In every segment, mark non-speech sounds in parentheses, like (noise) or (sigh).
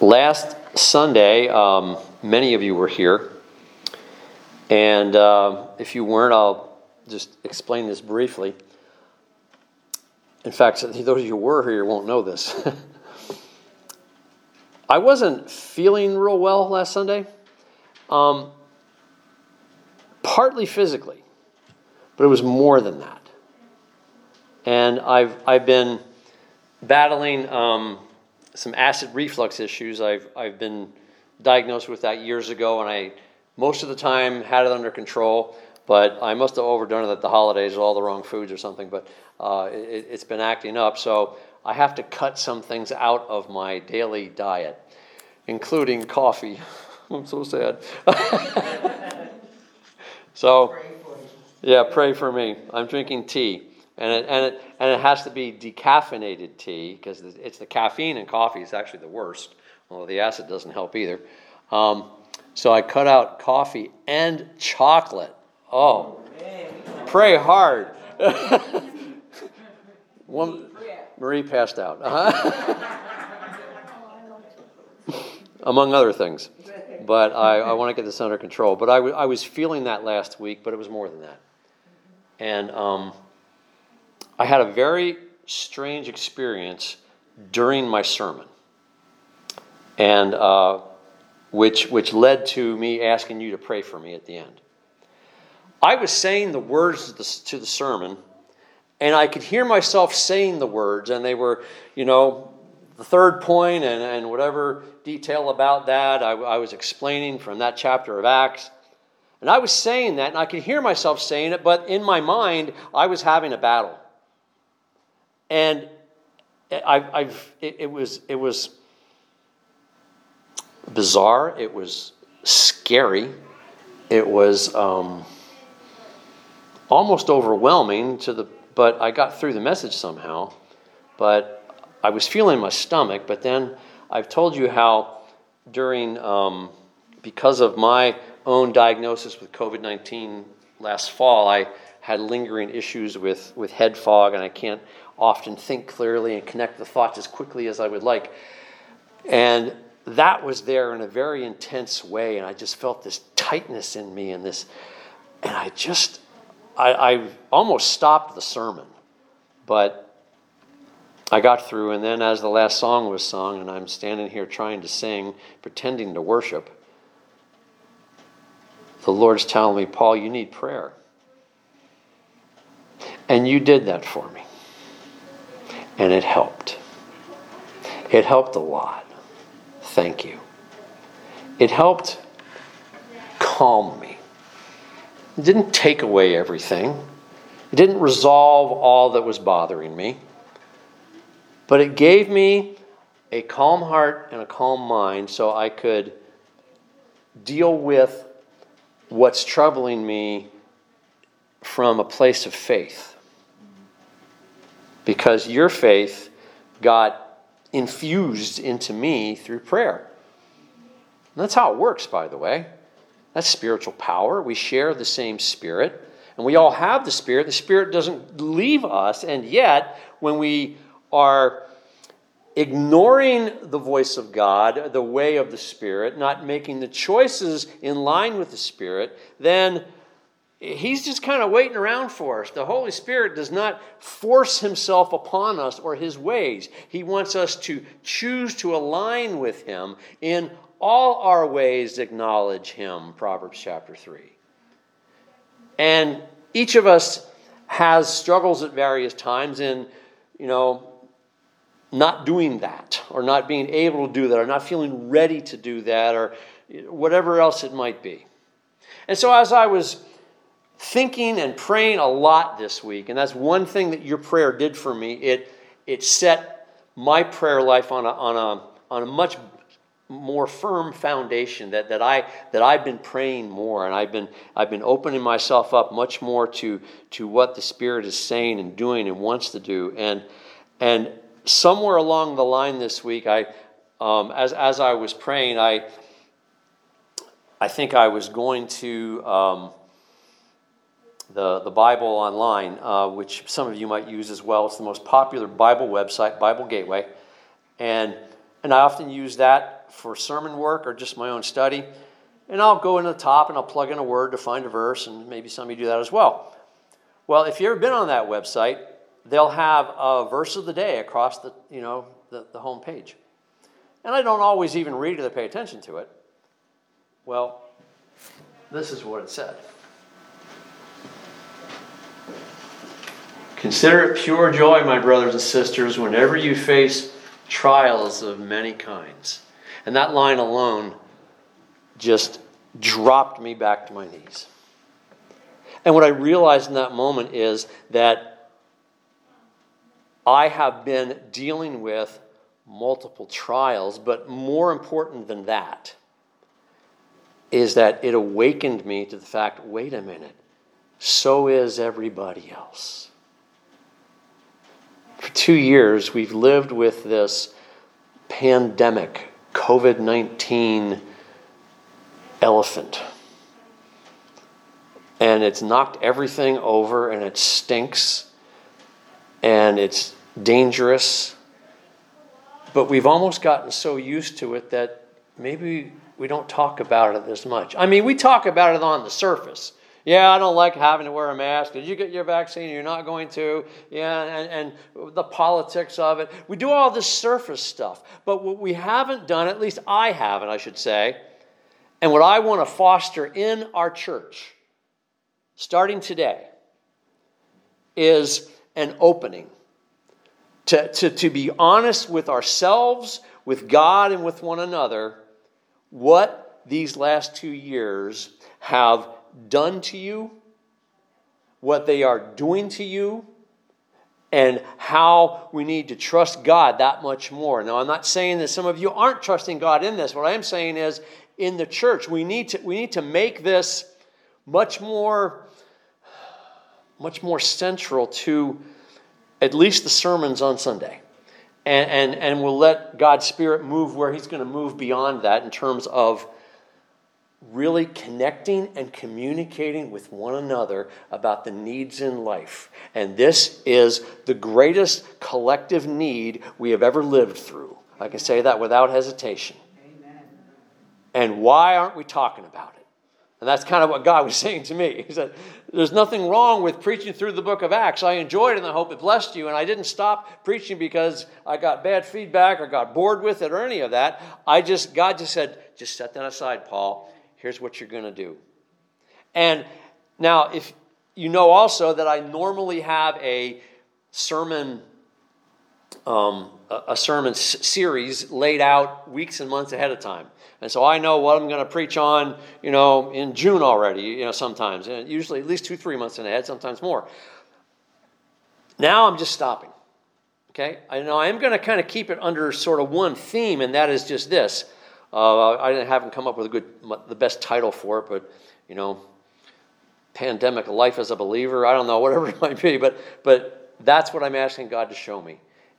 Last Sunday, um, many of you were here. And uh, if you weren't, I'll just explain this briefly. In fact, those of you who were here won't know this. (laughs) I wasn't feeling real well last Sunday, um, partly physically, but it was more than that. And I've, I've been battling um, some acid reflux issues. I've, I've been diagnosed with that years ago, and I most of the time had it under control. But I must have overdone it at the holidays, with all the wrong foods or something. But uh, it, it's been acting up, so I have to cut some things out of my daily diet, including coffee. (laughs) I'm so sad. (laughs) so, yeah, pray for me. I'm drinking tea and it, and it, and it has to be decaffeinated tea because it's the caffeine in coffee is actually the worst, although the acid doesn't help either. Um, so I cut out coffee and chocolate. Oh, pray hard. (laughs) One, Marie passed out, uh-huh. (laughs) among other things. But I, I want to get this under control. But I, w- I was feeling that last week, but it was more than that. And um, I had a very strange experience during my sermon, and uh, which which led to me asking you to pray for me at the end. I was saying the words to the, to the sermon, and I could hear myself saying the words, and they were, you know, the third point and, and whatever detail about that I, I was explaining from that chapter of Acts. And I was saying that, and I could hear myself saying it, but in my mind, I was having a battle. And I, I've, it, it was, it was bizarre. It was scary. It was um, almost overwhelming to the, but I got through the message somehow. But I was feeling my stomach. But then I've told you how during, um, because of my own diagnosis with COVID 19 last fall, I had lingering issues with, with head fog, and I can't often think clearly and connect the thoughts as quickly as I would like. And that was there in a very intense way, and I just felt this tightness in me and this, and I just, I, I almost stopped the sermon, but I got through, and then as the last song was sung, and I'm standing here trying to sing, pretending to worship, the Lord's telling me, Paul, you need prayer. And you did that for me. And it helped. It helped a lot. Thank you. It helped calm me. It didn't take away everything, it didn't resolve all that was bothering me. But it gave me a calm heart and a calm mind so I could deal with what's troubling me from a place of faith because your faith got infused into me through prayer. And that's how it works, by the way. That's spiritual power. We share the same spirit, and we all have the spirit. The spirit doesn't leave us, and yet, when we are ignoring the voice of God, the way of the Spirit, not making the choices in line with the Spirit, then He's just kind of waiting around for us. The Holy Spirit does not force himself upon us or his ways. He wants us to choose to align with him in all our ways, acknowledge him, Proverbs chapter 3. And each of us has struggles at various times in, you know, not doing that or not being able to do that or not feeling ready to do that or whatever else it might be. And so as I was thinking and praying a lot this week, and that's one thing that your prayer did for me. It, it set my prayer life on a, on a, on a much more firm foundation that, that, I, that I've been praying more and I've been, I've been opening myself up much more to, to what the Spirit is saying and doing and wants to do. And, and somewhere along the line this week, I, um, as, as I was praying, I, I think I was going to. Um, the, the Bible online, uh, which some of you might use as well. It's the most popular Bible website, Bible Gateway. And, and I often use that for sermon work or just my own study. And I'll go in the top and I'll plug in a word to find a verse, and maybe some of you do that as well. Well, if you've ever been on that website, they'll have a verse of the day across the, you know, the, the home page. And I don't always even read it or pay attention to it. Well, this is what it said. Consider it pure joy, my brothers and sisters, whenever you face trials of many kinds. And that line alone just dropped me back to my knees. And what I realized in that moment is that I have been dealing with multiple trials, but more important than that is that it awakened me to the fact wait a minute, so is everybody else for two years, we've lived with this pandemic, COVID 19 elephant. And it's knocked everything over and it stinks and it's dangerous. But we've almost gotten so used to it that maybe we don't talk about it as much. I mean, we talk about it on the surface. Yeah, I don't like having to wear a mask. Did you get your vaccine? You're not going to. Yeah, and, and the politics of it. We do all this surface stuff. But what we haven't done, at least I haven't, I should say, and what I want to foster in our church, starting today, is an opening to, to, to be honest with ourselves, with God, and with one another what these last two years have done to you, what they are doing to you, and how we need to trust God that much more. Now, I'm not saying that some of you aren't trusting God in this. What I am saying is, in the church, we need to, we need to make this much more, much more central to at least the sermons on Sunday. And, and, and we'll let God's Spirit move where He's going to move beyond that in terms of really connecting and communicating with one another about the needs in life. And this is the greatest collective need we have ever lived through. I can say that without hesitation. Amen. And why aren't we talking about it? And that's kind of what God was (laughs) saying to me. He said, There's nothing wrong with preaching through the book of Acts. I enjoyed it and I hope it blessed you. And I didn't stop preaching because I got bad feedback or got bored with it or any of that. I just, God just said, Just set that aside, Paul here's what you're going to do. And now, if you know also that I normally have a sermon. Um, a sermon series laid out weeks and months ahead of time. And so I know what I'm going to preach on, you know, in June already, you know, sometimes, and usually at least two, three months in ahead, sometimes more. Now I'm just stopping. Okay? I know I am going to kind of keep it under sort of one theme, and that is just this uh, I haven't come up with a good, the best title for it, but you know, pandemic life as a believer. I don't know, (laughs) whatever it might be, but but that's what I'm asking God to show me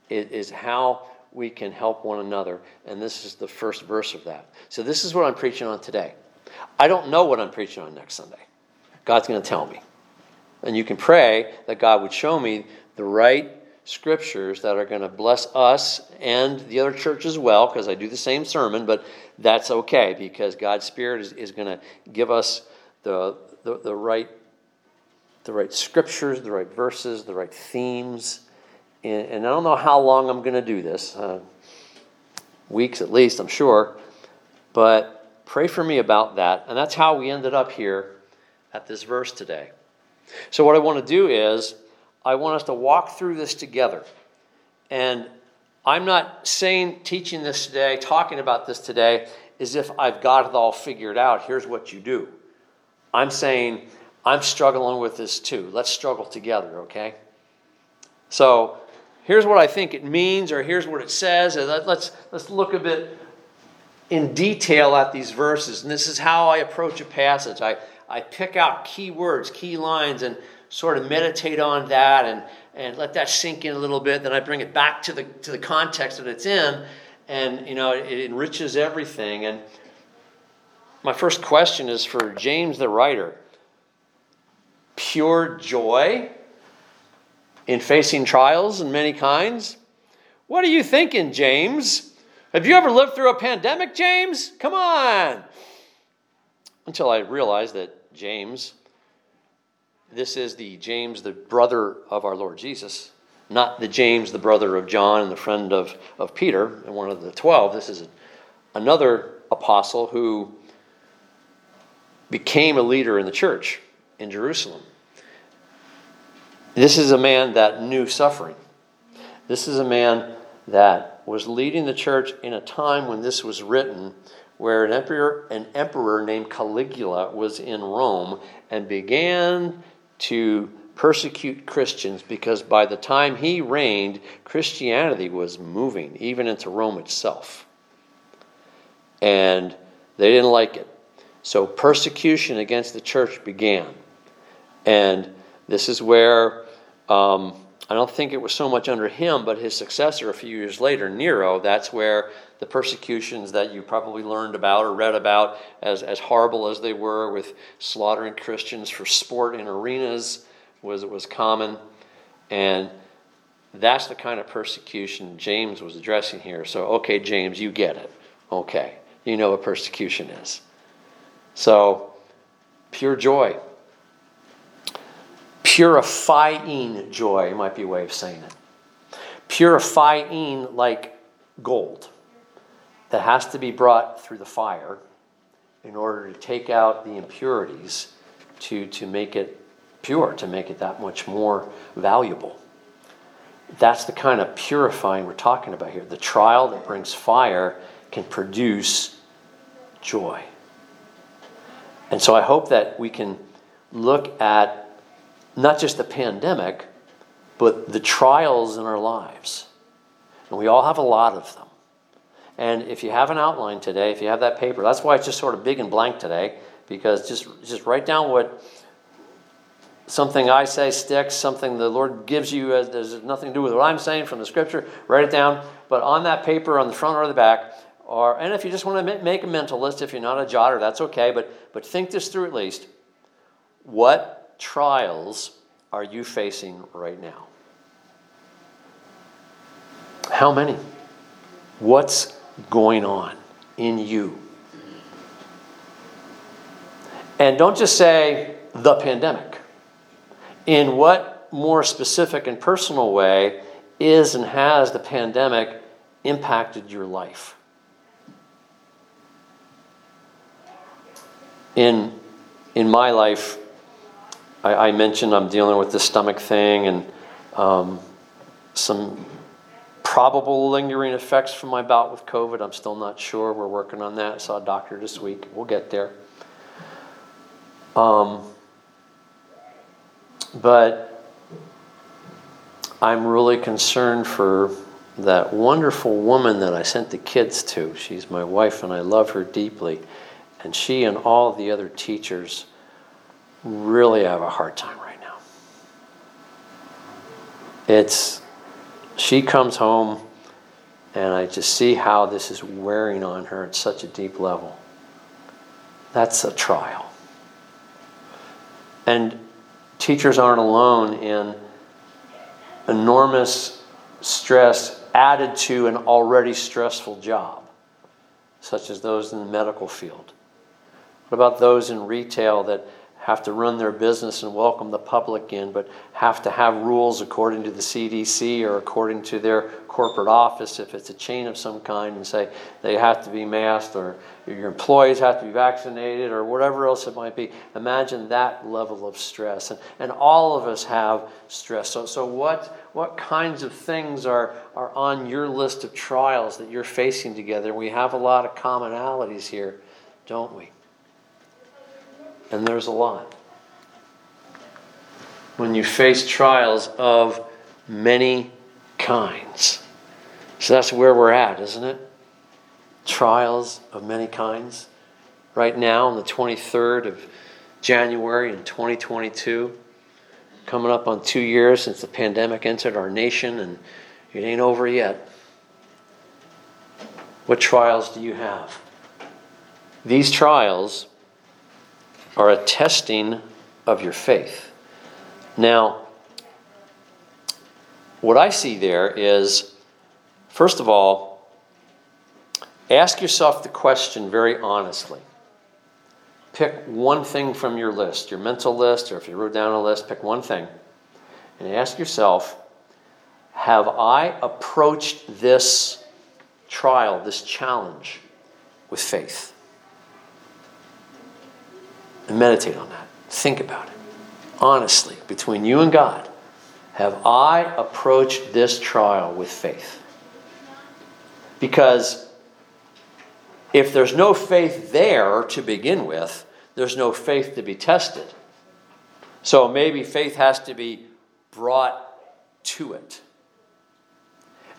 is, is how we can help one another, and this is the first verse of that. So this is what I'm preaching on today. I don't know what I'm preaching on next Sunday. God's going to tell me, and you can pray that God would show me the right scriptures that are going to bless us and the other church as well, because I do the same sermon, but that's okay because God's Spirit is, is going to give us the, the, the, right, the right scriptures, the right verses, the right themes. And, and I don't know how long I'm going to do this, uh, weeks at least, I'm sure, but pray for me about that. And that's how we ended up here at this verse today. So, what I want to do is, I want us to walk through this together. And I'm not saying, teaching this today, talking about this today, as if I've got it all figured out. Here's what you do. I'm saying, I'm struggling with this too. Let's struggle together, okay? So, here's what I think it means, or here's what it says. Let's, let's look a bit in detail at these verses. And this is how I approach a passage. I, I pick out key words, key lines, and sort of meditate on that and, and let that sink in a little bit. Then I bring it back to the, to the context that it's in, and you know, it, enriches everything. And my first question is for James the writer. pure joy in facing trials and many kinds? What are you thinking, James? Have you ever lived through a pandemic, James? Come on. Until I realized that James, this is the James, the brother of our Lord Jesus, not the James, the brother of John and the friend of, of Peter and one of the twelve. This is another apostle who became a leader in the church in Jerusalem. This is a man that knew suffering. This is a man that was leading the church in a time when this was written, where an emperor, an emperor named Caligula was in Rome and began to persecute Christians because by the time he reigned, Christianity was moving, even into Rome itself. And they didn't like it. So persecution against the church began. And this is where um, I don't think it was so much under him, but his successor a few years later, Nero, that's where the persecutions that you probably learned about or read about, as, as horrible as they were with slaughtering Christians for sport in arenas, was, was common. And that's the kind of persecution James was addressing here. So, okay, James, you get it. Okay, you know what persecution is. So, pure joy. Purifying joy might be a way of saying it. Purifying like gold that has to be brought through the fire in order to take out the impurities to, to make it pure, to make it that much more valuable. That's the kind of purifying we're talking about here. The trial that brings fire can produce joy. And so I hope that we can look at not just the pandemic, but the trials in our lives. And we all have a lot of them. And if you have an outline today, if you have that paper, that's why it's just sort of big and blank today, because just, just write down what something I say sticks, something the Lord gives you, as, there's nothing to do with what I'm saying from the scripture, write it down. But on that paper, on the front or the back, or, and if you just want to make a mental list, if you're not a jotter, that's okay, but, but think this through at least. What trials are you facing right now? How many? What's going on in you? And don't just say the pandemic. In what more specific and personal way is and has the pandemic impacted your life? in in my life, I, I mentioned I'm dealing with the stomach thing and um, some probable lingering effects from my bout with COVID. I'm still not sure. We're working on that. I saw a doctor this week. We'll get there. Um, but I'm really concerned for that wonderful woman that I sent the kids to. She's my wife, and I love her deeply. And she and all the other teachers really have a hard time right now. It's, she comes home and I just see how this is wearing on her at such a deep level. That's a trial. And teachers aren't alone in enormous stress added to an already stressful job, such as those in the medical field. What about those in retail that have to run their business and welcome the public in, but have to have rules according to the CDC or according to their corporate office if it's a chain of some kind and say they have to be masked or your employees have to be vaccinated or whatever else it might be. Imagine that level of stress. And, and all of us have stress. So, so what, what kinds of things are, are on your list of trials that you're facing together? We have a lot of commonalities here, don't we? And there's a lot. When you face trials of many kinds. So that's where we're at, isn't it? Trials of many kinds. Right now, on the 23rd of January in 2022, coming up on two years since the pandemic entered our nation, and it ain't over yet. What trials do you have? These trials are a testing of your faith. Now, what I see there is, first of all, ask yourself the question very honestly. Pick one thing from your list, your mental list, or if you wrote down a list, pick one thing. And ask yourself Have I approached this trial, this challenge, with faith? And meditate on that. Think about it. Honestly, between you and God, have I approached this trial with faith? Because if there's no faith there to begin with, there's no faith to be tested. So maybe faith has to be brought to it.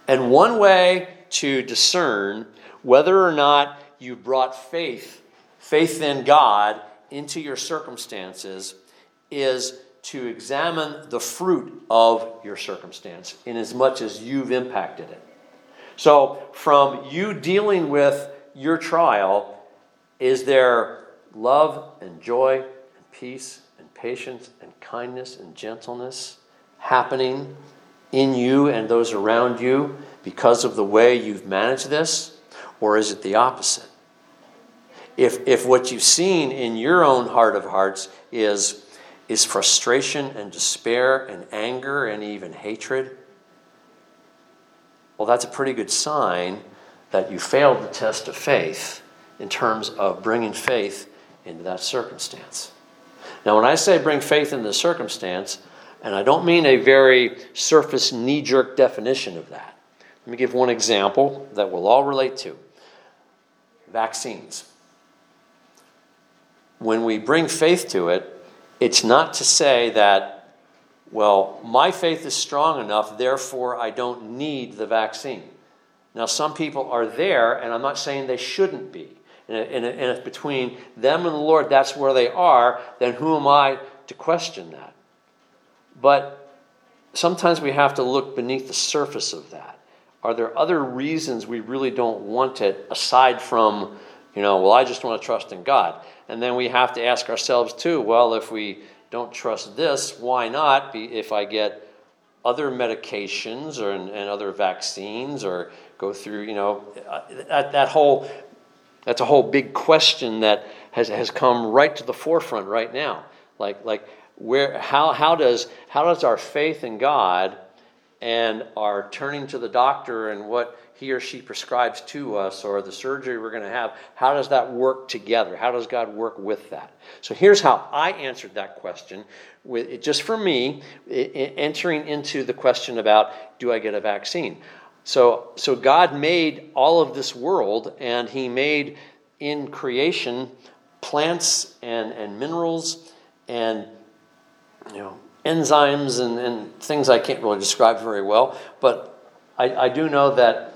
And one way to discern whether or not you brought faith, faith in God, into your circumstances is to examine the fruit of your circumstance in as much as you've impacted it. So, from you dealing with your trial, is there love and joy and peace and patience and kindness and gentleness happening in you and those around you because of the way you've managed this? Or is it the opposite? If, if what you've seen in your own heart of hearts is, is frustration and despair and anger and even hatred, well, that's a pretty good sign that you failed the test of faith in terms of bringing faith into that circumstance. Now, when I say bring faith into the circumstance, and I don't mean a very surface knee jerk definition of that. Let me give one example that we'll all relate to vaccines when we bring faith to it, it's not to say that, well, my faith is strong enough, therefore I don't need the vaccine. Now, some people are there, and I'm not saying they shouldn't be. And if between them and the Lord that's where they are, then who am I to question that? But sometimes we have to look beneath the surface of that. Are there other reasons we really don't want it aside from, you know, well, I just want to trust in God? And then we have to ask ourselves, too, well, if we don't trust this, why not if I get other medications or, and, and other vaccines or go through, you know, uh, that, that whole, that's a whole big question that has, has come right to the forefront right now. Like, like where, how, how, does, how does our faith in God and our turning to the doctor and what he or she prescribes to us or the surgery we're going to have, how does that work together? How does God work with that? So here's how I answered that question with just for me entering into the question about do I get a vaccine? So so God made all of this world and he made in creation plants and, and minerals and you know enzymes and, and things I can't really describe very well, but I, I do know that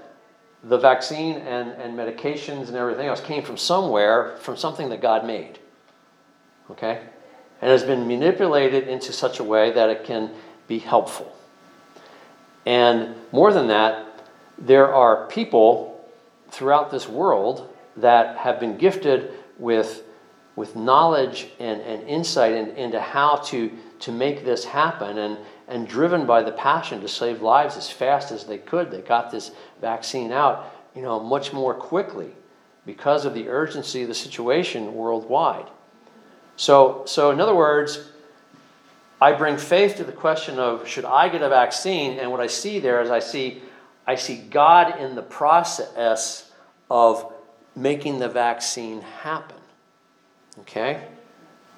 the vaccine and, and medications and everything else came from somewhere, from something that God made. Okay? And has been manipulated into such a way that it can be helpful. And more than that, there are people throughout this world that have been gifted with, with knowledge and, and insight in, into how to, to make this happen. And, and driven by the passion to save lives as fast as they could, they got this vaccine out, you know, much more quickly because of the urgency of the situation worldwide. So, so in other words, I bring faith to the question of should I get a vaccine, and what I see there is I see I see God in the process of making the vaccine happen. Okay?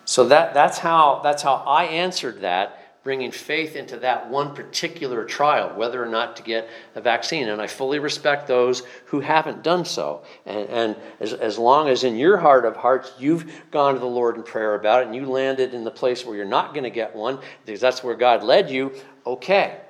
So that, that's, how, that's how I answered that bringing faith into that one particular trial, whether or not to get a vaccine. And I fully respect those who haven't done so. And, and as, as long as in your heart of hearts you've gone to the Lord in prayer about it and you landed in the place where you're not going to get one, because that's where God led you, okay.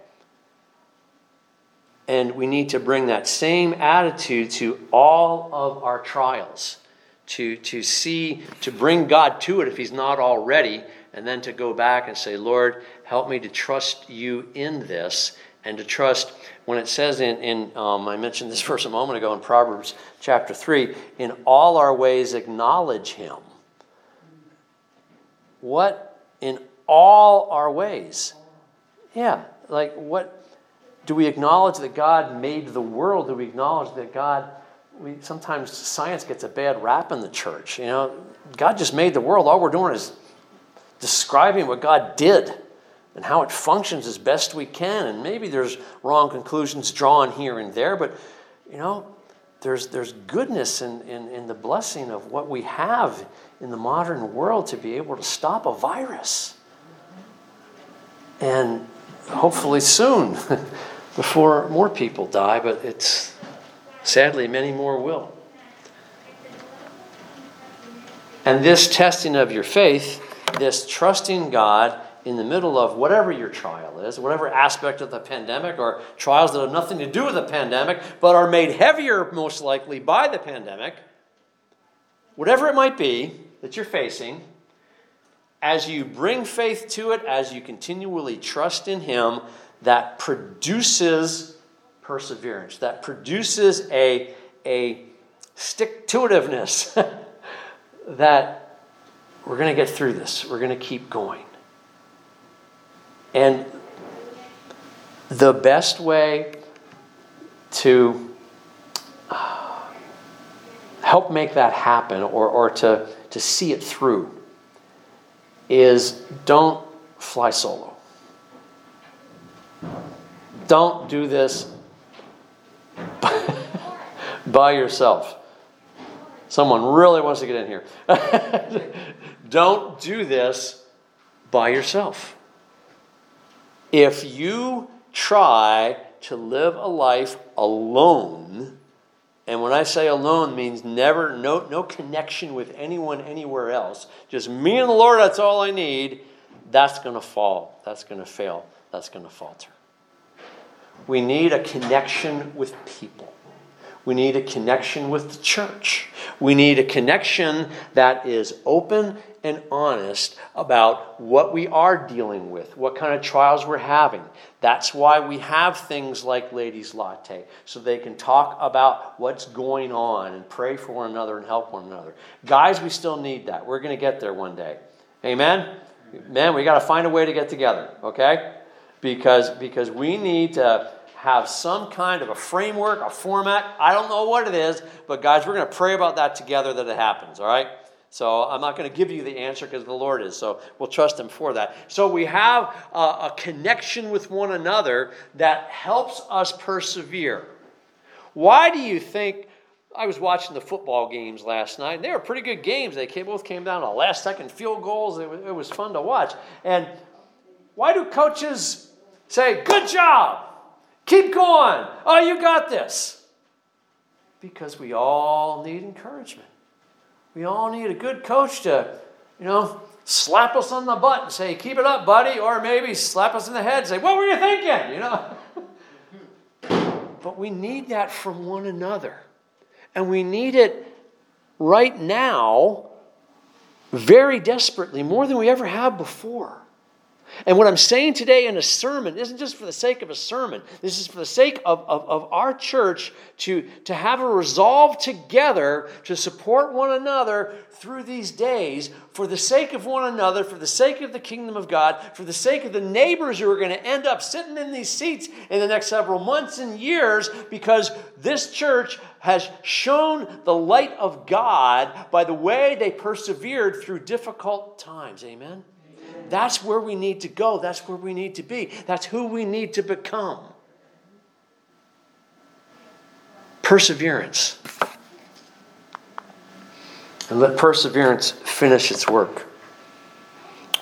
And we need to bring that same attitude to all of our trials. To, to see, to bring God to it if He's not already, and then to go back and say, Lord, help me to trust you in this and to trust when it says in, in um, i mentioned this (laughs) verse a moment ago in proverbs chapter 3 in all our ways acknowledge him what in all our ways. Yeah, like what do we acknowledge that God made the world? Do we acknowledge that God we sometimes science gets a bad rap in the church. You know, God just made the world. All we're doing is describing what God did and how it functions as best we can. And maybe there's wrong conclusions drawn here and there, but you know, there's, there's goodness in, in, in the blessing of what we have in the modern world to be able to stop a virus. And hopefully soon, (laughs) before more people die, but it's sadly, many more will. And this testing of your faith, this trusting God in the middle of whatever your trial is, whatever aspect of the pandemic, or trials that have nothing to do with the pandemic, but are made heavier, most likely, by the pandemic, whatever it might be that you're facing, as you bring faith to it, as you continually trust in Him, that produces perseverance, that produces a, a stick to itiveness (laughs) that we're going to get through this, we're going to keep going. And the best way to uh, help make that happen or, or to, to see it through is don't fly solo. Don't do this (laughs) by yourself. Someone really wants to get in here. (laughs) don't do this by yourself. If you try to live a life alone, and when I say alone means never no no connection with anyone anywhere else, just me and the Lord, that's all I need, that's going to fall. That's going to fail. That's going to falter. We need a connection with people. We need a connection with the church. We need a connection that is open and honest about what we are dealing with, what kind of trials we're having. That's why we have things like Ladies Latte, so they can talk about what's going on and pray for one another and help one another. Guys, we still need that. We're going to get there one day. Amen? Man, we got to find a way to get together, okay? Because, because we need to have some kind of a framework, a format. I don't know what it is, but guys, we're going to pray about that together that it happens, all right? So I'm not going to give you the answer because the Lord is. So we'll trust Him for that. So we have a, a, connection with one another that helps us persevere. Why do you think? I was watching the football games last night, and they were pretty good games. They came, both came down to last second field goals. It was, it was fun to watch. And why do coaches say, Good job? Keep going. Oh, you got this. Because we all need encouragement. We all need a good coach to, you know, slap us on the butt and say, keep it up, buddy, or maybe slap us in the head and say, what were you thinking? You know? (laughs) but we need that from one another. And we need it right now very desperately, more than we ever have before. And what I'm saying today in a sermon isn't just for the sake of a sermon. This is for the sake of, of, of, our church to, to have a resolve together to support one another through these days for the sake of one another, for the sake of the kingdom of God, for the sake of the neighbors who are going to end up sitting in these seats in the next several months and years because this church has shown the light of God by the way they persevered through difficult times. Amen? That's where we need to go. That's where we need to be. That's who we need to become. Perseverance. And let perseverance finish its work.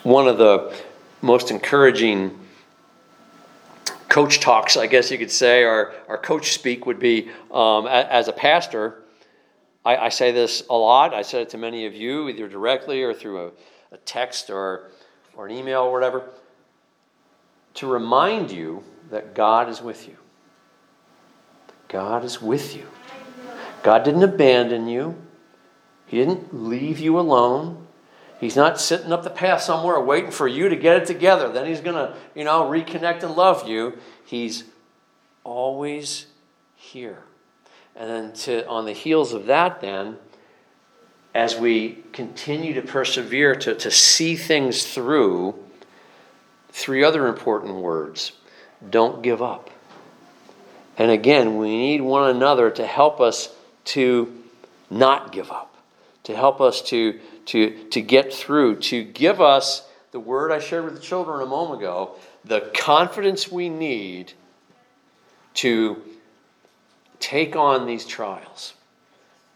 One of the most encouraging coach talks, I guess you could say, or, or coach speak would be um, as a pastor. I, I, say this a lot. I said it to many of you, either directly or through a, a text or or an email or whatever to remind you that God is with you. God is with you. God didn't abandon you. He didn't leave you alone. He's not sitting up the path somewhere waiting for you to get it together. Then he's going to, you know, reconnect and love you. He's always here. And then to, on the heels of that, then, as we continue to persevere to, to see things through, three other important words don't give up. And again, we need one another to help us to not give up, to help us to, to, to get through, to give us the word I shared with the children a moment ago, the confidence we need to take on these trials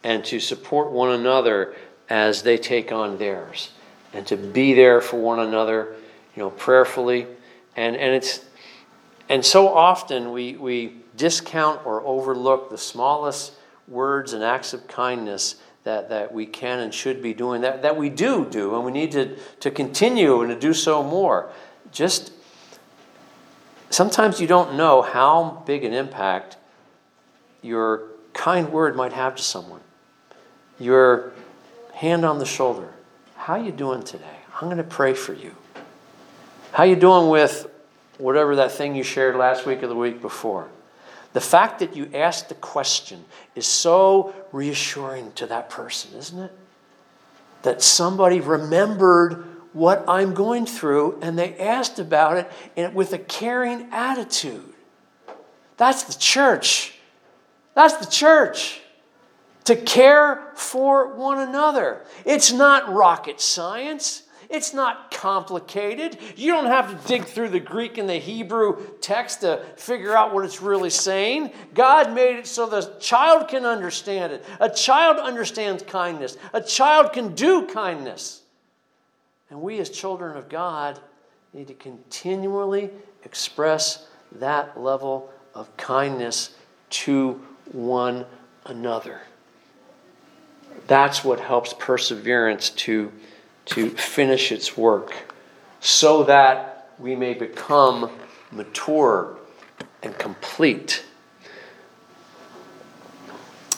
and to support one another as they take on theirs and to be there for one another you know prayerfully and and it's and so often we we discount or overlook the smallest words and acts of kindness that, that we can and should be doing, that, that we do do, and we need to, to continue and to do so more. Just sometimes you don't know how big an impact your kind word might have to someone. Your hand on the shoulder. How you doing today? I'm going to pray for you. How you doing with whatever that thing you shared last week or the week before? The fact that you asked the question is so reassuring to that person, isn't it? That somebody remembered what I'm going through and they asked about it with a caring attitude. That's the church. That's the church. To care for one another. It's not rocket science. It's not complicated. You don't have to dig through the Greek and the Hebrew text to figure out what it's really saying. God made it so the child can understand it. A child understands kindness, a child can do kindness. And we, as children of God, need to continually express that level of kindness to one another. That's what helps perseverance to to finish its work so that we may become mature and complete.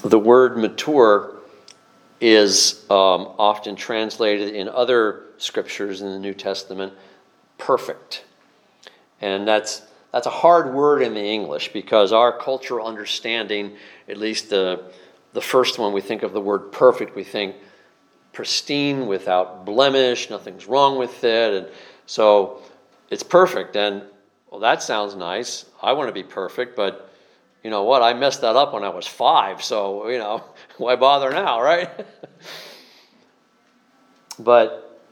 The word mature is um, often translated in other scriptures in the New Testament perfect. And that's, that's a hard word in the English because our cultural understanding, at least the, the first one we think of the word perfect, we think pristine, without blemish, nothing's wrong with it. And so it's perfect. And well, that sounds nice. I want to be perfect, but you know what? I messed that up when I was five, so you know, (laughs) why bother now, right? (laughs) but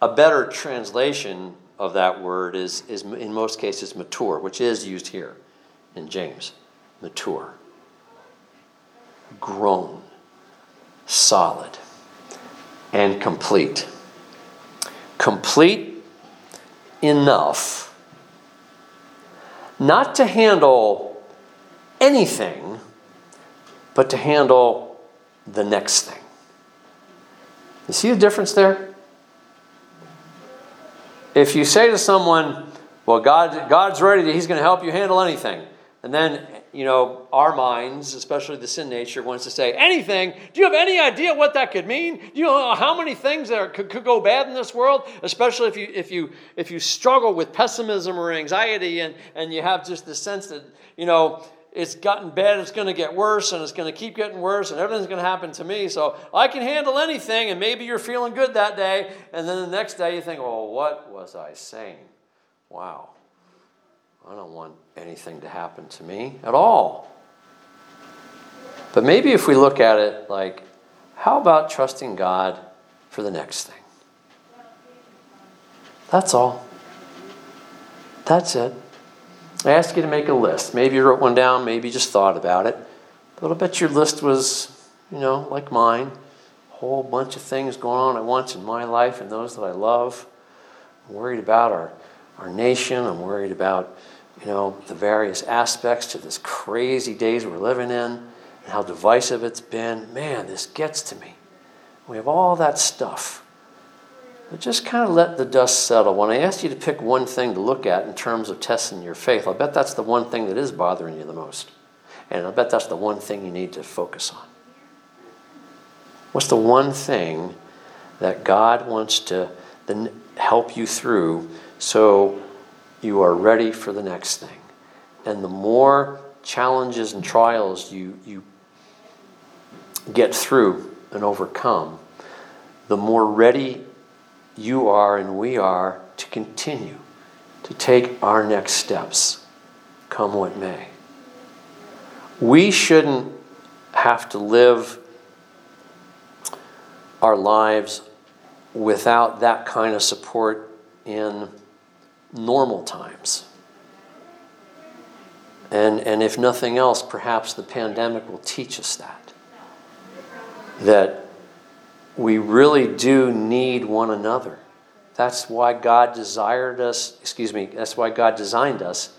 a better translation of that word is, is in most cases mature, which is used here in James. Mature. Grown. Solid and complete. Complete enough not to handle anything, but to handle the next thing. You see the difference there? If you say to someone, well, God, God's ready, He's going to help you handle anything. And then you know, our minds, especially the sin nature, wants to say anything. Do you have any idea what that could mean? Do you know how many things that could, could go bad in this world? Especially if you if you if you struggle with pessimism or anxiety, and and you have just the sense that you know it's gotten bad, it's going to get worse, and it's going to keep getting worse, and everything's going to happen to me. So I can handle anything, and maybe you're feeling good that day, and then the next day you think, well, what was I saying? Wow. I don't want anything to happen to me at all. But maybe if we look at it like, how about trusting God for the next thing? That's all. That's it. I asked you to make a list. Maybe you wrote one down, maybe you just thought about it. But I bet your list was, you know, like mine. A whole bunch of things going on at once in my life and those that I love. I'm worried about our, our nation. I'm worried about you know, the various aspects to this crazy days we're living in and how divisive it's been. Man, this gets to me. We have all that stuff. But just kind of let the dust settle. When I asked you to pick one thing to look at in terms of testing your faith, I bet that's the one thing that is bothering you the most. And I bet that's the one thing you need to focus on. What's the one thing that God wants to then help you through so you are ready for the next thing. And the more challenges and trials you, you get through and overcome, the more ready you are and we are to continue to take our next steps, come what may. We shouldn't have to live our lives without that kind of support in normal times. And, and if nothing else, perhaps the pandemic will teach us that. That we really do need one another. That's why God desired us, excuse me, that's why God designed us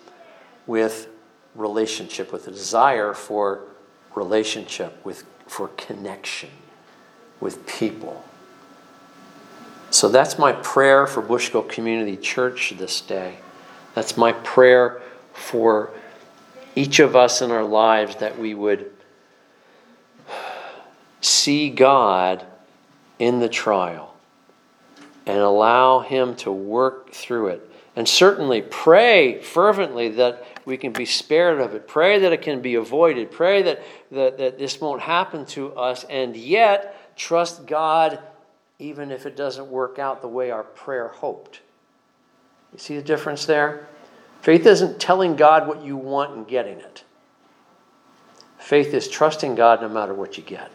with relationship, with a desire for relationship, with, for connection with people. So that's my prayer for Bushville Community Church this day. That's my prayer for each of us in our lives that we would see God in the trial and allow Him to work through it. And certainly pray fervently that we can be spared of it. Pray that it can be avoided. Pray that, that, that this won't happen to us. And yet, trust God even if it doesn't work out the way our prayer hoped. You see the difference there? Faith isn't telling God what you want and getting it. Faith is trusting God no matter what you get.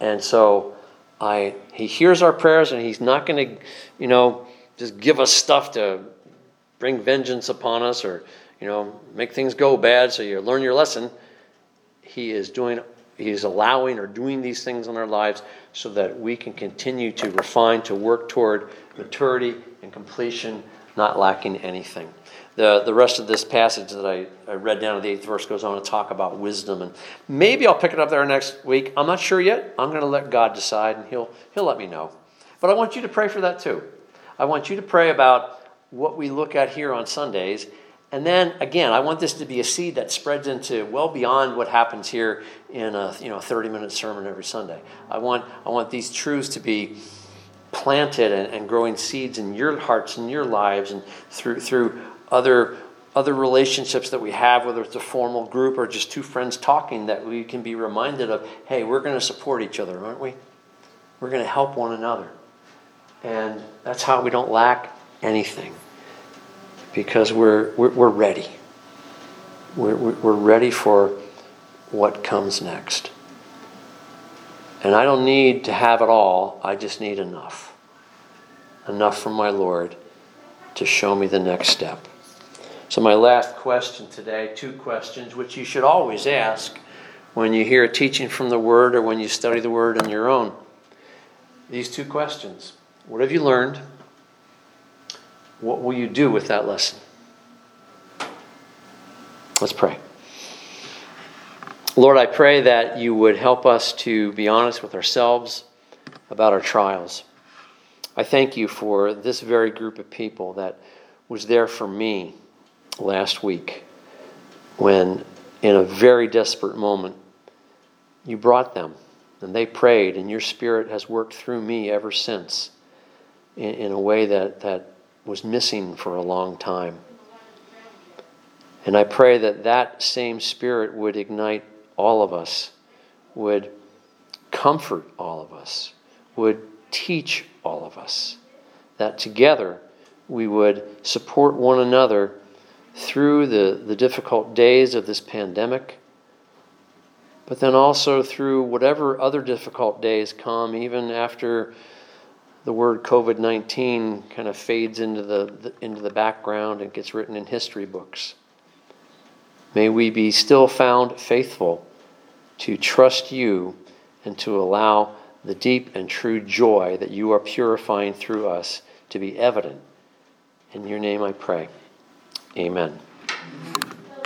And so I he hears our prayers and he's not going to, you know, just give us stuff to bring vengeance upon us or, you know, make things go bad so you learn your lesson. He is doing he is allowing or doing these things in our lives so that we can continue to refine, to work toward maturity and completion, not lacking anything. The, the rest of this passage that I, I read down to the eighth verse goes on to talk about wisdom. And maybe I'll pick it up there next week. I'm not sure yet. I'm going to let God decide, and he'll, he'll let me know. But I want you to pray for that too. I want you to pray about what we look at here on Sundays. And then again, I want this to be a seed that spreads into well beyond what happens here in a you know 30 minute sermon every Sunday. I want I want these truths to be planted and, and growing seeds in your hearts and your lives and through through other other relationships that we have, whether it's a formal group or just two friends talking, that we can be reminded of, hey, we're going to support each other, aren't we? We're going to help one another. And that's how we don't lack anything because we're, we're, we're ready. We're, we're ready for what comes next. And I don't need to have it all, I just need enough. Enough from my Lord to show me the next step. So, my last question today two questions which you should always ask when you hear a teaching from the Word or when you study the Word on your own. These two questions What have you learned? What will you do with that lesson? Let's pray. Lord, I pray that you would help us to be honest with ourselves about our trials. I thank you for this very group of people that was there for me last week when, in a very desperate moment, you brought them and they prayed, and your spirit has worked through me ever since in, in a way that, that was missing for a long time. And I pray that that same spirit would ignite all of us, would comfort all of us, would teach all of us, that together we would support one another through the, the difficult days of this pandemic, but then also through whatever other difficult days come, even after the word COVID 19 kind of fades into the, the, into the background and gets written in history books. May we be still found faithful to trust you and to allow the deep and true joy that you are purifying through us to be evident. In your name I pray. Amen.